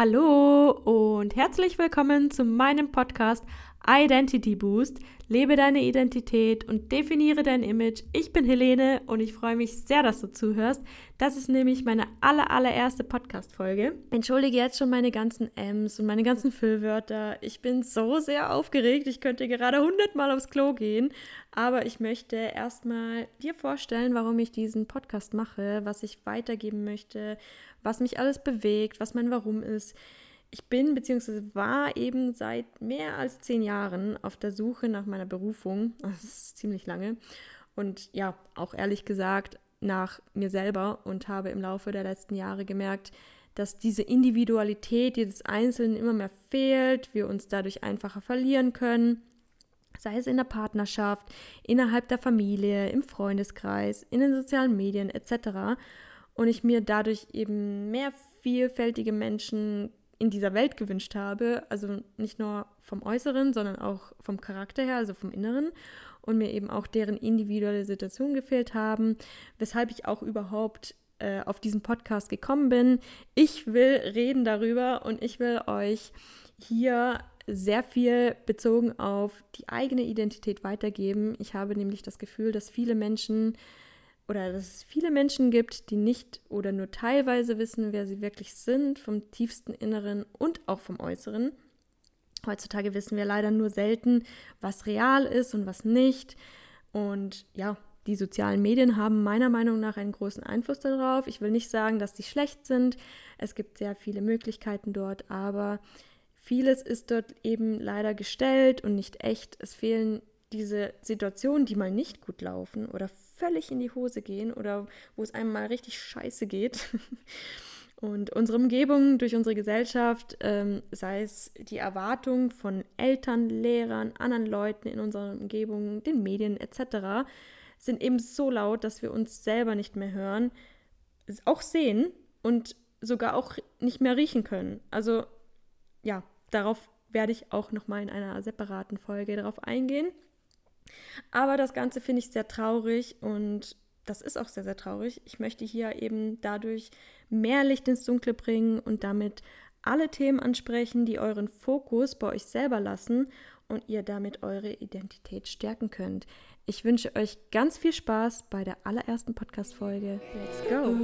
Hallo und herzlich willkommen zu meinem Podcast Identity Boost. Lebe deine Identität und definiere dein Image. Ich bin Helene und ich freue mich sehr, dass du zuhörst. Das ist nämlich meine aller, allererste Podcast-Folge. Entschuldige jetzt schon meine ganzen M's und meine ganzen Füllwörter. Ich bin so sehr aufgeregt. Ich könnte gerade hundertmal aufs Klo gehen. Aber ich möchte erstmal dir vorstellen, warum ich diesen Podcast mache, was ich weitergeben möchte, was mich alles bewegt, was mein Warum ist. Ich bin bzw. war eben seit mehr als zehn Jahren auf der Suche nach meiner Berufung. Das ist ziemlich lange. Und ja, auch ehrlich gesagt, nach mir selber und habe im Laufe der letzten Jahre gemerkt, dass diese Individualität jedes Einzelnen immer mehr fehlt, wir uns dadurch einfacher verlieren können, sei es in der Partnerschaft, innerhalb der Familie, im Freundeskreis, in den sozialen Medien etc und ich mir dadurch eben mehr vielfältige Menschen in dieser Welt gewünscht habe, also nicht nur vom Äußeren, sondern auch vom Charakter her, also vom Inneren und mir eben auch deren individuelle Situation gefehlt haben, weshalb ich auch überhaupt äh, auf diesen Podcast gekommen bin. Ich will reden darüber und ich will euch hier sehr viel bezogen auf die eigene Identität weitergeben. Ich habe nämlich das Gefühl, dass viele Menschen oder dass es viele Menschen gibt, die nicht oder nur teilweise wissen, wer sie wirklich sind, vom tiefsten Inneren und auch vom Äußeren. Heutzutage wissen wir leider nur selten, was real ist und was nicht. Und ja, die sozialen Medien haben meiner Meinung nach einen großen Einfluss darauf. Ich will nicht sagen, dass die schlecht sind. Es gibt sehr viele Möglichkeiten dort, aber vieles ist dort eben leider gestellt und nicht echt. Es fehlen diese Situationen, die mal nicht gut laufen oder völlig in die Hose gehen oder wo es einem mal richtig scheiße geht. Und unsere Umgebung durch unsere Gesellschaft, ähm, sei es die Erwartung von Eltern, Lehrern, anderen Leuten in unserer Umgebung, den Medien etc., sind eben so laut, dass wir uns selber nicht mehr hören, auch sehen und sogar auch nicht mehr riechen können. Also ja, darauf werde ich auch nochmal in einer separaten Folge darauf eingehen. Aber das Ganze finde ich sehr traurig und das ist auch sehr, sehr traurig. Ich möchte hier eben dadurch mehr Licht ins Dunkle bringen und damit alle Themen ansprechen, die euren Fokus bei euch selber lassen und ihr damit eure Identität stärken könnt. Ich wünsche euch ganz viel Spaß bei der allerersten Podcast-Folge. Let's go!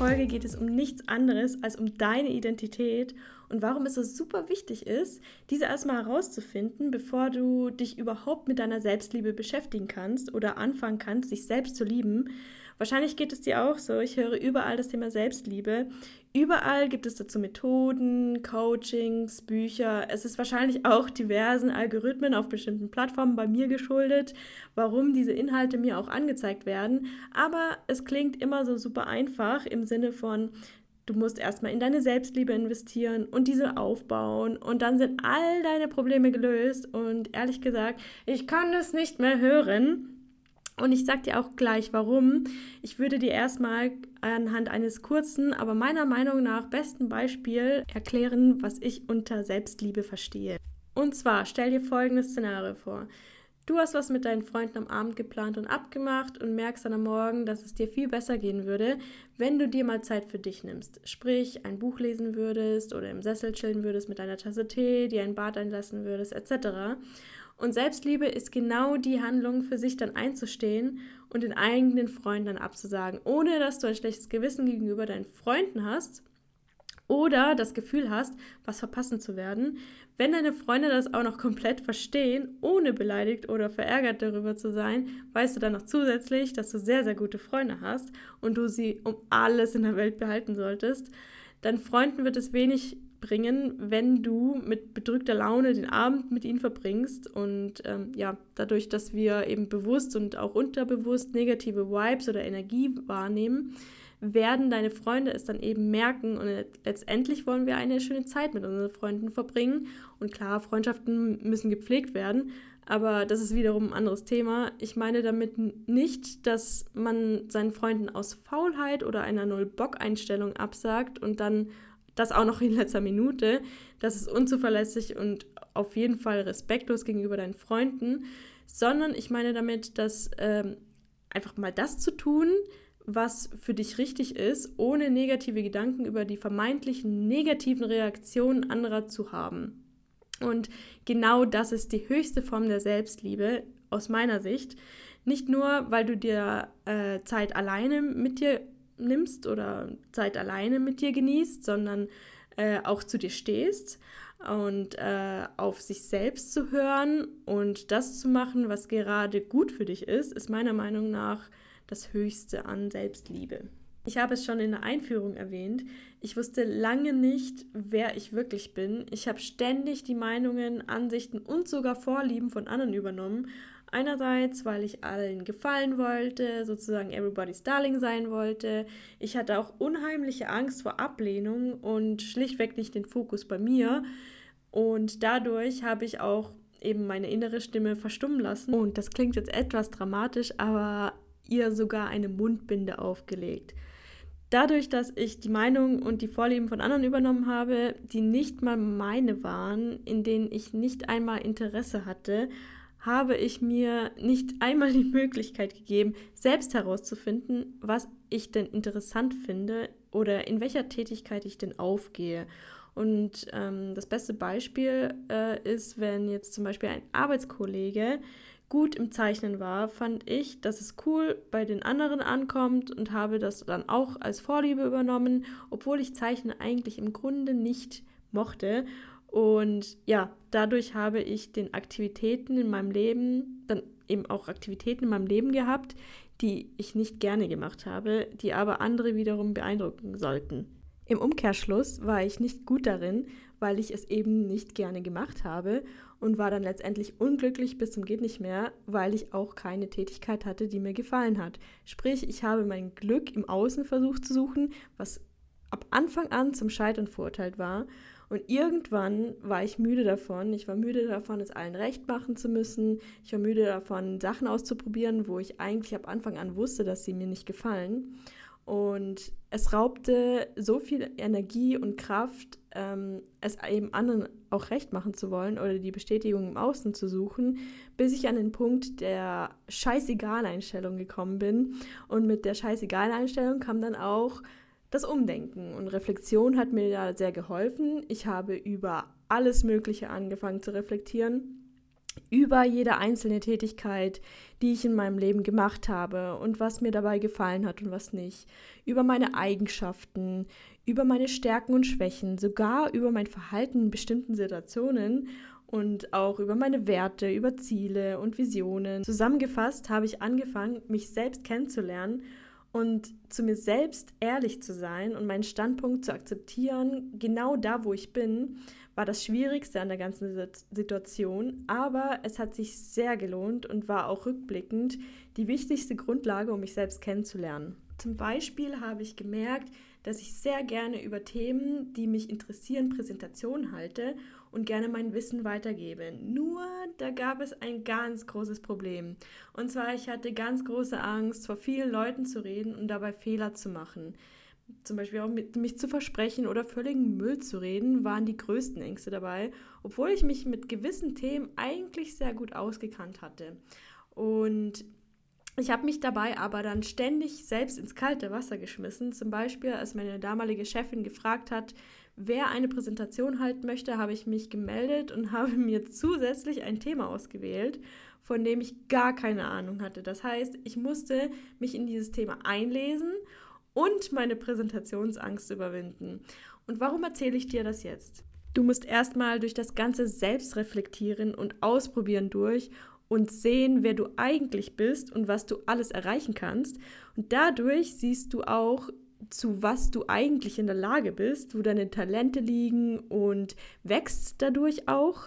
Folge geht es um nichts anderes als um deine Identität und warum es so super wichtig ist, diese erstmal herauszufinden, bevor du dich überhaupt mit deiner Selbstliebe beschäftigen kannst oder anfangen kannst, dich selbst zu lieben. Wahrscheinlich geht es dir auch so. Ich höre überall das Thema Selbstliebe. Überall gibt es dazu Methoden, Coachings, Bücher. Es ist wahrscheinlich auch diversen Algorithmen auf bestimmten Plattformen bei mir geschuldet, warum diese Inhalte mir auch angezeigt werden. Aber es klingt immer so super einfach im Sinne von, du musst erstmal in deine Selbstliebe investieren und diese aufbauen und dann sind all deine Probleme gelöst. Und ehrlich gesagt, ich kann es nicht mehr hören. Und ich sage dir auch gleich, warum. Ich würde dir erstmal anhand eines kurzen, aber meiner Meinung nach besten Beispiel erklären, was ich unter Selbstliebe verstehe. Und zwar stell dir folgendes Szenario vor. Du hast was mit deinen Freunden am Abend geplant und abgemacht und merkst dann am Morgen, dass es dir viel besser gehen würde, wenn du dir mal Zeit für dich nimmst. Sprich, ein Buch lesen würdest oder im Sessel chillen würdest mit einer Tasse Tee, dir ein Bad einlassen würdest, etc. Und Selbstliebe ist genau die Handlung, für sich dann einzustehen und den eigenen Freunden dann abzusagen, ohne dass du ein schlechtes Gewissen gegenüber deinen Freunden hast oder das Gefühl hast, was verpassen zu werden. Wenn deine Freunde das auch noch komplett verstehen, ohne beleidigt oder verärgert darüber zu sein, weißt du dann noch zusätzlich, dass du sehr, sehr gute Freunde hast und du sie um alles in der Welt behalten solltest. Deinen Freunden wird es wenig bringen, wenn du mit bedrückter Laune den Abend mit ihnen verbringst. Und ähm, ja, dadurch, dass wir eben bewusst und auch unterbewusst negative Vibes oder Energie wahrnehmen, werden deine Freunde es dann eben merken und letztendlich wollen wir eine schöne Zeit mit unseren Freunden verbringen. Und klar, Freundschaften müssen gepflegt werden, aber das ist wiederum ein anderes Thema. Ich meine damit nicht, dass man seinen Freunden aus Faulheit oder einer Null-Bock-Einstellung absagt und dann das auch noch in letzter Minute. Das ist unzuverlässig und auf jeden Fall respektlos gegenüber deinen Freunden, sondern ich meine damit, dass ähm, einfach mal das zu tun, was für dich richtig ist, ohne negative Gedanken über die vermeintlichen negativen Reaktionen anderer zu haben. Und genau das ist die höchste Form der Selbstliebe aus meiner Sicht. Nicht nur, weil du dir äh, Zeit alleine mit dir nimmst oder Zeit alleine mit dir genießt, sondern äh, auch zu dir stehst und äh, auf sich selbst zu hören und das zu machen, was gerade gut für dich ist, ist meiner Meinung nach das Höchste an Selbstliebe. Ich habe es schon in der Einführung erwähnt. Ich wusste lange nicht, wer ich wirklich bin. Ich habe ständig die Meinungen, Ansichten und sogar Vorlieben von anderen übernommen. Einerseits, weil ich allen gefallen wollte, sozusagen everybody's darling sein wollte. Ich hatte auch unheimliche Angst vor Ablehnung und schlichtweg nicht den Fokus bei mir. Und dadurch habe ich auch eben meine innere Stimme verstummen lassen. Und das klingt jetzt etwas dramatisch, aber ihr sogar eine Mundbinde aufgelegt. Dadurch, dass ich die Meinung und die Vorlieben von anderen übernommen habe, die nicht mal meine waren, in denen ich nicht einmal Interesse hatte, habe ich mir nicht einmal die Möglichkeit gegeben, selbst herauszufinden, was ich denn interessant finde oder in welcher Tätigkeit ich denn aufgehe. Und ähm, das beste Beispiel äh, ist, wenn jetzt zum Beispiel ein Arbeitskollege gut im Zeichnen war, fand ich, dass es cool bei den anderen ankommt und habe das dann auch als Vorliebe übernommen, obwohl ich Zeichnen eigentlich im Grunde nicht mochte. Und ja, dadurch habe ich den Aktivitäten in meinem Leben, dann eben auch Aktivitäten in meinem Leben gehabt, die ich nicht gerne gemacht habe, die aber andere wiederum beeindrucken sollten. Im Umkehrschluss war ich nicht gut darin, weil ich es eben nicht gerne gemacht habe und war dann letztendlich unglücklich bis zum geht nicht mehr, weil ich auch keine Tätigkeit hatte, die mir gefallen hat. Sprich, ich habe mein Glück im Außen versucht zu suchen, was ab Anfang an zum Scheitern verurteilt war. Und irgendwann war ich müde davon. Ich war müde davon, es allen recht machen zu müssen. Ich war müde davon, Sachen auszuprobieren, wo ich eigentlich ab Anfang an wusste, dass sie mir nicht gefallen. Und es raubte so viel Energie und Kraft, ähm, es eben anderen auch recht machen zu wollen oder die Bestätigung im Außen zu suchen, bis ich an den Punkt der Scheißegal-Einstellung gekommen bin. Und mit der Scheißegal-Einstellung kam dann auch das Umdenken. Und Reflexion hat mir da sehr geholfen. Ich habe über alles Mögliche angefangen zu reflektieren über jede einzelne Tätigkeit, die ich in meinem Leben gemacht habe und was mir dabei gefallen hat und was nicht, über meine Eigenschaften, über meine Stärken und Schwächen, sogar über mein Verhalten in bestimmten Situationen und auch über meine Werte, über Ziele und Visionen. Zusammengefasst habe ich angefangen, mich selbst kennenzulernen und zu mir selbst ehrlich zu sein und meinen Standpunkt zu akzeptieren, genau da, wo ich bin, war das Schwierigste an der ganzen Situation, aber es hat sich sehr gelohnt und war auch rückblickend die wichtigste Grundlage, um mich selbst kennenzulernen. Zum Beispiel habe ich gemerkt, dass ich sehr gerne über Themen, die mich interessieren, Präsentationen halte und gerne mein Wissen weitergebe. Nur da gab es ein ganz großes Problem. Und zwar, ich hatte ganz große Angst, vor vielen Leuten zu reden und dabei Fehler zu machen zum Beispiel auch mit mich zu versprechen oder völligen Müll zu reden, waren die größten Ängste dabei, obwohl ich mich mit gewissen Themen eigentlich sehr gut ausgekannt hatte. Und ich habe mich dabei aber dann ständig selbst ins kalte Wasser geschmissen. Zum Beispiel, als meine damalige Chefin gefragt hat, wer eine Präsentation halten möchte, habe ich mich gemeldet und habe mir zusätzlich ein Thema ausgewählt, von dem ich gar keine Ahnung hatte. Das heißt, ich musste mich in dieses Thema einlesen und meine Präsentationsangst überwinden. Und warum erzähle ich dir das jetzt? Du musst erstmal durch das ganze Selbstreflektieren und Ausprobieren durch und sehen, wer du eigentlich bist und was du alles erreichen kannst. Und dadurch siehst du auch, zu was du eigentlich in der Lage bist, wo deine Talente liegen und wächst dadurch auch.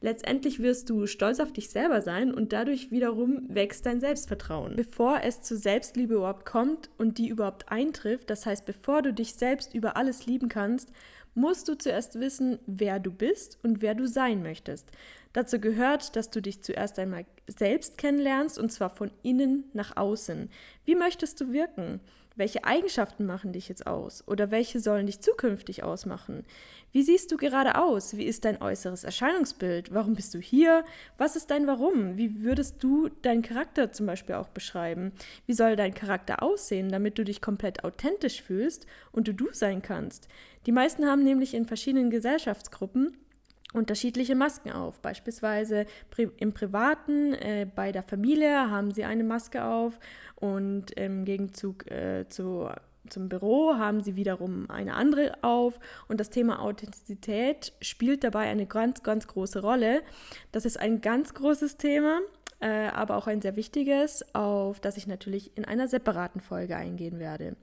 Letztendlich wirst du stolz auf dich selber sein und dadurch wiederum wächst dein Selbstvertrauen. Bevor es zu Selbstliebe überhaupt kommt und die überhaupt eintrifft, das heißt, bevor du dich selbst über alles lieben kannst, musst du zuerst wissen, wer du bist und wer du sein möchtest. Dazu gehört, dass du dich zuerst einmal selbst kennenlernst und zwar von innen nach außen. Wie möchtest du wirken? Welche Eigenschaften machen dich jetzt aus? Oder welche sollen dich zukünftig ausmachen? Wie siehst du gerade aus? Wie ist dein äußeres Erscheinungsbild? Warum bist du hier? Was ist dein Warum? Wie würdest du deinen Charakter zum Beispiel auch beschreiben? Wie soll dein Charakter aussehen, damit du dich komplett authentisch fühlst und du du sein kannst? Die meisten haben nämlich in verschiedenen Gesellschaftsgruppen unterschiedliche Masken auf. Beispielsweise im Privaten, äh, bei der Familie haben sie eine Maske auf und im Gegenzug äh, zu, zum Büro haben sie wiederum eine andere auf. Und das Thema Authentizität spielt dabei eine ganz, ganz große Rolle. Das ist ein ganz großes Thema. Äh, aber auch ein sehr wichtiges, auf das ich natürlich in einer separaten Folge eingehen werde.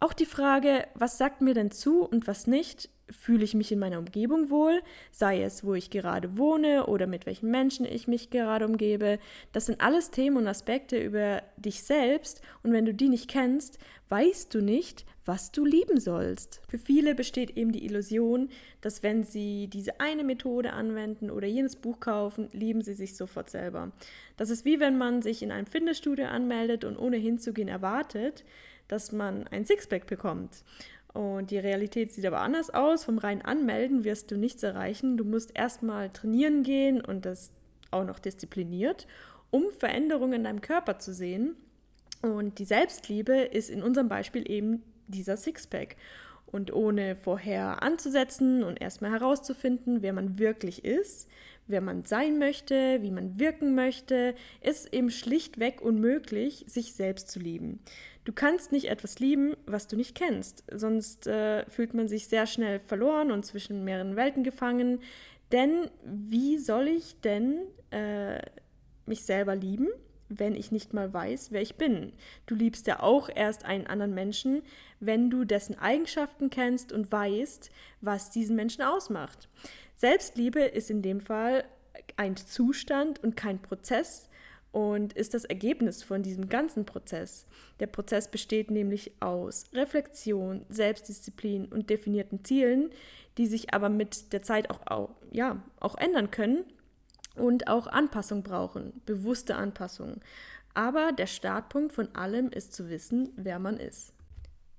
Auch die Frage, was sagt mir denn zu und was nicht, fühle ich mich in meiner Umgebung wohl, sei es, wo ich gerade wohne oder mit welchen Menschen ich mich gerade umgebe. Das sind alles Themen und Aspekte über dich selbst und wenn du die nicht kennst, weißt du nicht, was du lieben sollst. Für viele besteht eben die Illusion, dass wenn sie diese eine Methode anwenden oder jenes Buch kaufen, lieben sie sich sofort selber. Das ist wie wenn man sich in einem Fitnessstudio anmeldet und ohne hinzugehen erwartet, dass man ein Sixpack bekommt. Und die Realität sieht aber anders aus. Vom reinen Anmelden wirst du nichts erreichen. Du musst erstmal trainieren gehen und das auch noch diszipliniert, um Veränderungen in deinem Körper zu sehen. Und die Selbstliebe ist in unserem Beispiel eben dieser Sixpack. Und ohne vorher anzusetzen und erstmal herauszufinden, wer man wirklich ist, wer man sein möchte, wie man wirken möchte, ist eben schlichtweg unmöglich, sich selbst zu lieben. Du kannst nicht etwas lieben, was du nicht kennst, sonst äh, fühlt man sich sehr schnell verloren und zwischen mehreren Welten gefangen. Denn wie soll ich denn äh, mich selber lieben, wenn ich nicht mal weiß, wer ich bin? Du liebst ja auch erst einen anderen Menschen, wenn du dessen Eigenschaften kennst und weißt, was diesen Menschen ausmacht. Selbstliebe ist in dem Fall ein Zustand und kein Prozess und ist das Ergebnis von diesem ganzen Prozess. Der Prozess besteht nämlich aus Reflexion, Selbstdisziplin und definierten Zielen, die sich aber mit der Zeit auch, auch, ja, auch ändern können und auch Anpassung brauchen, bewusste Anpassung. Aber der Startpunkt von allem ist zu wissen, wer man ist.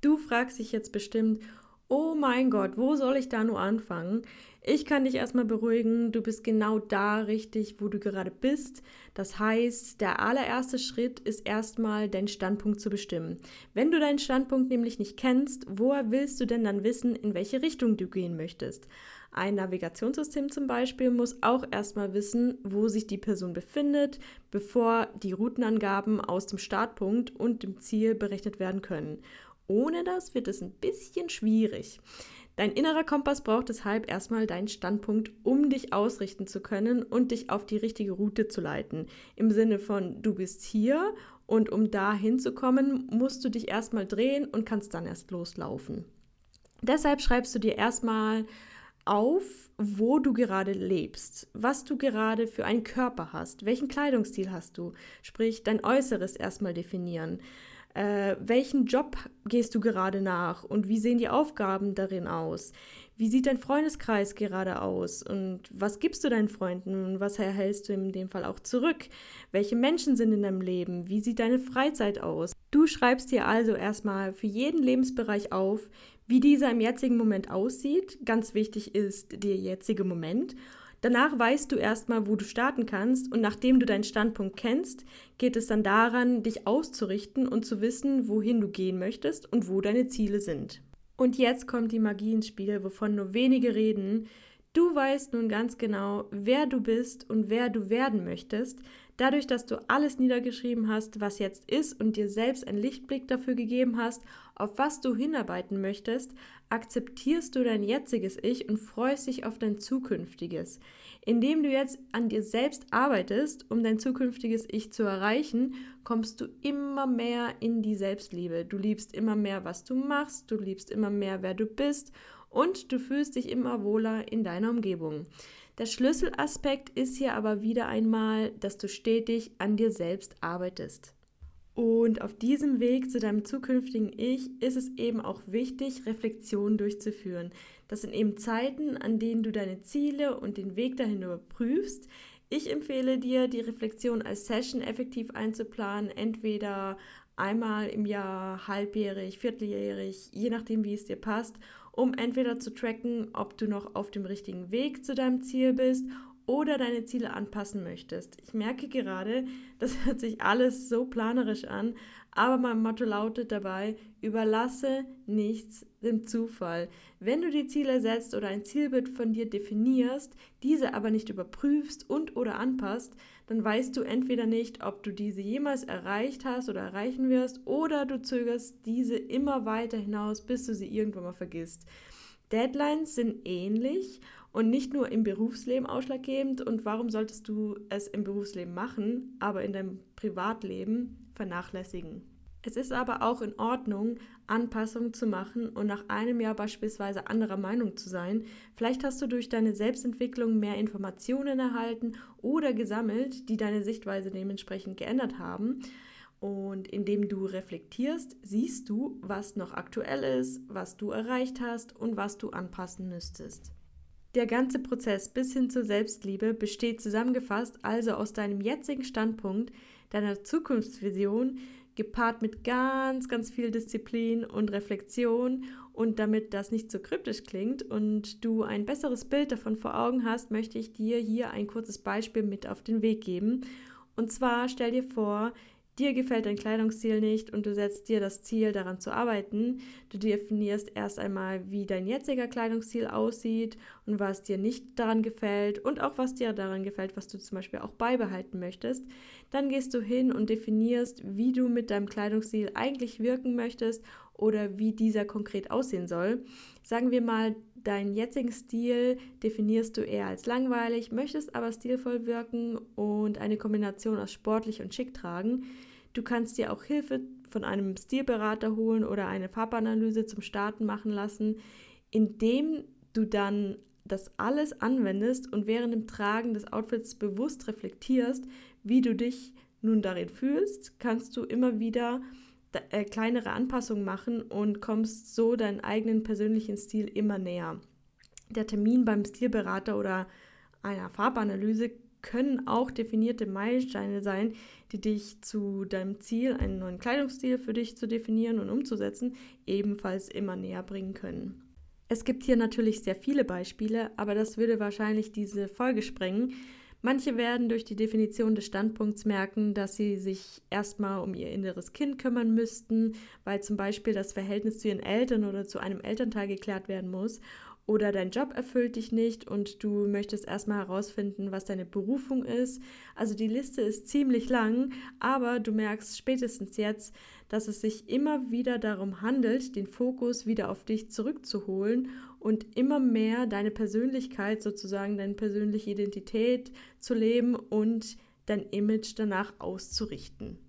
Du fragst dich jetzt bestimmt, oh mein Gott, wo soll ich da nur anfangen? Ich kann dich erstmal beruhigen, du bist genau da richtig, wo du gerade bist. Das heißt, der allererste Schritt ist erstmal deinen Standpunkt zu bestimmen. Wenn du deinen Standpunkt nämlich nicht kennst, woher willst du denn dann wissen, in welche Richtung du gehen möchtest? Ein Navigationssystem zum Beispiel muss auch erstmal wissen, wo sich die Person befindet, bevor die Routenangaben aus dem Startpunkt und dem Ziel berechnet werden können. Ohne das wird es ein bisschen schwierig. Dein innerer Kompass braucht deshalb erstmal deinen Standpunkt, um dich ausrichten zu können und dich auf die richtige Route zu leiten. Im Sinne von, du bist hier und um da hinzukommen, musst du dich erstmal drehen und kannst dann erst loslaufen. Deshalb schreibst du dir erstmal auf, wo du gerade lebst, was du gerade für einen Körper hast, welchen Kleidungsstil hast du, sprich dein Äußeres erstmal definieren äh, welchen Job gehst du gerade nach und wie sehen die Aufgaben darin aus? Wie sieht dein Freundeskreis gerade aus und was gibst du deinen Freunden und was erhältst du in dem Fall auch zurück? Welche Menschen sind in deinem Leben? Wie sieht deine Freizeit aus? Du schreibst dir also erstmal für jeden Lebensbereich auf, wie dieser im jetzigen Moment aussieht. Ganz wichtig ist der jetzige Moment Danach weißt du erstmal, wo du starten kannst und nachdem du deinen Standpunkt kennst, geht es dann daran, dich auszurichten und zu wissen, wohin du gehen möchtest und wo deine Ziele sind. Und jetzt kommt die Magie ins Spiel, wovon nur wenige reden. Du weißt nun ganz genau, wer du bist und wer du werden möchtest, dadurch, dass du alles niedergeschrieben hast, was jetzt ist und dir selbst einen Lichtblick dafür gegeben hast, auf was du hinarbeiten möchtest, akzeptierst du dein jetziges Ich und freust dich auf dein zukünftiges. Indem du jetzt an dir selbst arbeitest, um dein zukünftiges Ich zu erreichen, kommst du immer mehr in die Selbstliebe. Du liebst immer mehr, was du machst, du liebst immer mehr, wer du bist und du fühlst dich immer wohler in deiner Umgebung. Der Schlüsselaspekt ist hier aber wieder einmal, dass du stetig an dir selbst arbeitest. Und auf diesem Weg zu deinem zukünftigen Ich ist es eben auch wichtig, Reflexionen durchzuführen. Das sind eben Zeiten, an denen du deine Ziele und den Weg dahin überprüfst, Ich empfehle dir, die Reflexion als Session effektiv einzuplanen, entweder einmal im Jahr, halbjährig, vierteljährig, je nachdem, wie es dir passt, um entweder zu tracken, ob du noch auf dem richtigen Weg zu deinem Ziel bist oder deine Ziele anpassen möchtest. Ich merke gerade, das hört sich alles so planerisch an, aber mein Motto lautet dabei, überlasse nichts dem Zufall. Wenn du die Ziele setzt oder ein Zielbild von dir definierst, diese aber nicht überprüfst und oder anpasst, dann weißt du entweder nicht, ob du diese jemals erreicht hast oder erreichen wirst, oder du zögerst diese immer weiter hinaus, bis du sie irgendwann mal vergisst. Deadlines sind ähnlich und nicht nur im Berufsleben ausschlaggebend. Und warum solltest du es im Berufsleben machen, aber in deinem Privatleben vernachlässigen? Es ist aber auch in Ordnung, Anpassungen zu machen und nach einem Jahr beispielsweise anderer Meinung zu sein. Vielleicht hast du durch deine Selbstentwicklung mehr Informationen erhalten oder gesammelt, die deine Sichtweise dementsprechend geändert haben. Und indem du reflektierst, siehst du, was noch aktuell ist, was du erreicht hast und was du anpassen müsstest. Der ganze Prozess bis hin zur Selbstliebe besteht zusammengefasst also aus deinem jetzigen Standpunkt, deiner Zukunftsvision, gepaart mit ganz, ganz viel Disziplin und Reflexion. Und damit das nicht so kryptisch klingt und du ein besseres Bild davon vor Augen hast, möchte ich dir hier ein kurzes Beispiel mit auf den Weg geben. Und zwar stell dir vor, dir gefällt dein Kleidungsstil nicht und du setzt dir das Ziel, daran zu arbeiten. Du definierst erst einmal, wie dein jetziger Kleidungsstil aussieht und was dir nicht daran gefällt und auch was dir daran gefällt, was du zum Beispiel auch beibehalten möchtest. Dann gehst du hin und definierst, wie du mit deinem Kleidungsstil eigentlich wirken möchtest oder wie dieser konkret aussehen soll. Sagen wir mal, deinen jetzigen Stil definierst du eher als langweilig, möchtest aber stilvoll wirken und eine Kombination aus sportlich und schick tragen. Du kannst dir auch Hilfe von einem Stilberater holen oder eine Farbanalyse zum Starten machen lassen, indem du dann das alles anwendest und während dem Tragen des Outfits bewusst reflektierst, wie du dich nun darin fühlst, kannst du immer wieder äh, kleinere Anpassungen machen und kommst so deinen eigenen persönlichen Stil immer näher. Der Termin beim Stilberater oder einer Farbanalyse können auch definierte Meilensteine sein, die dich zu deinem Ziel, einen neuen Kleidungsstil für dich zu definieren und umzusetzen, ebenfalls immer näher bringen können. Es gibt hier natürlich sehr viele Beispiele, aber das würde wahrscheinlich diese Folge sprengen. Manche werden durch die Definition des Standpunkts merken, dass sie sich erstmal um ihr inneres Kind kümmern müssten, weil zum Beispiel das Verhältnis zu ihren Eltern oder zu einem Elternteil geklärt werden muss oder dein Job erfüllt dich nicht und du möchtest erstmal herausfinden, was deine Berufung ist. Also die Liste ist ziemlich lang, aber du merkst spätestens jetzt, dass es sich immer wieder darum handelt, den Fokus wieder auf dich zurückzuholen und immer mehr deine Persönlichkeit, sozusagen deine persönliche Identität zu leben und dein Image danach auszurichten.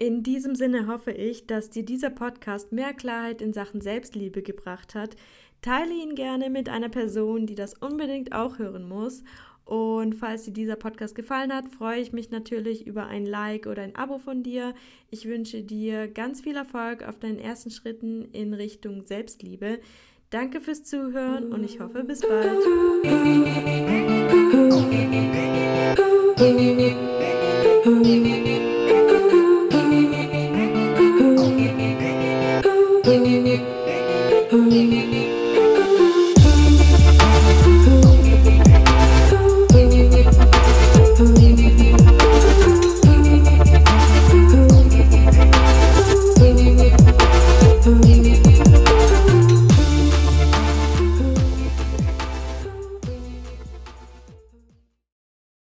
In diesem Sinne hoffe ich, dass dir dieser Podcast mehr Klarheit in Sachen Selbstliebe gebracht hat, Teile ihn gerne mit einer Person, die das unbedingt auch hören muss. Und falls dir dieser Podcast gefallen hat, freue ich mich natürlich über ein Like oder ein Abo von dir. Ich wünsche dir ganz viel Erfolg auf deinen ersten Schritten in Richtung Selbstliebe. Danke fürs Zuhören und ich hoffe, bis bald.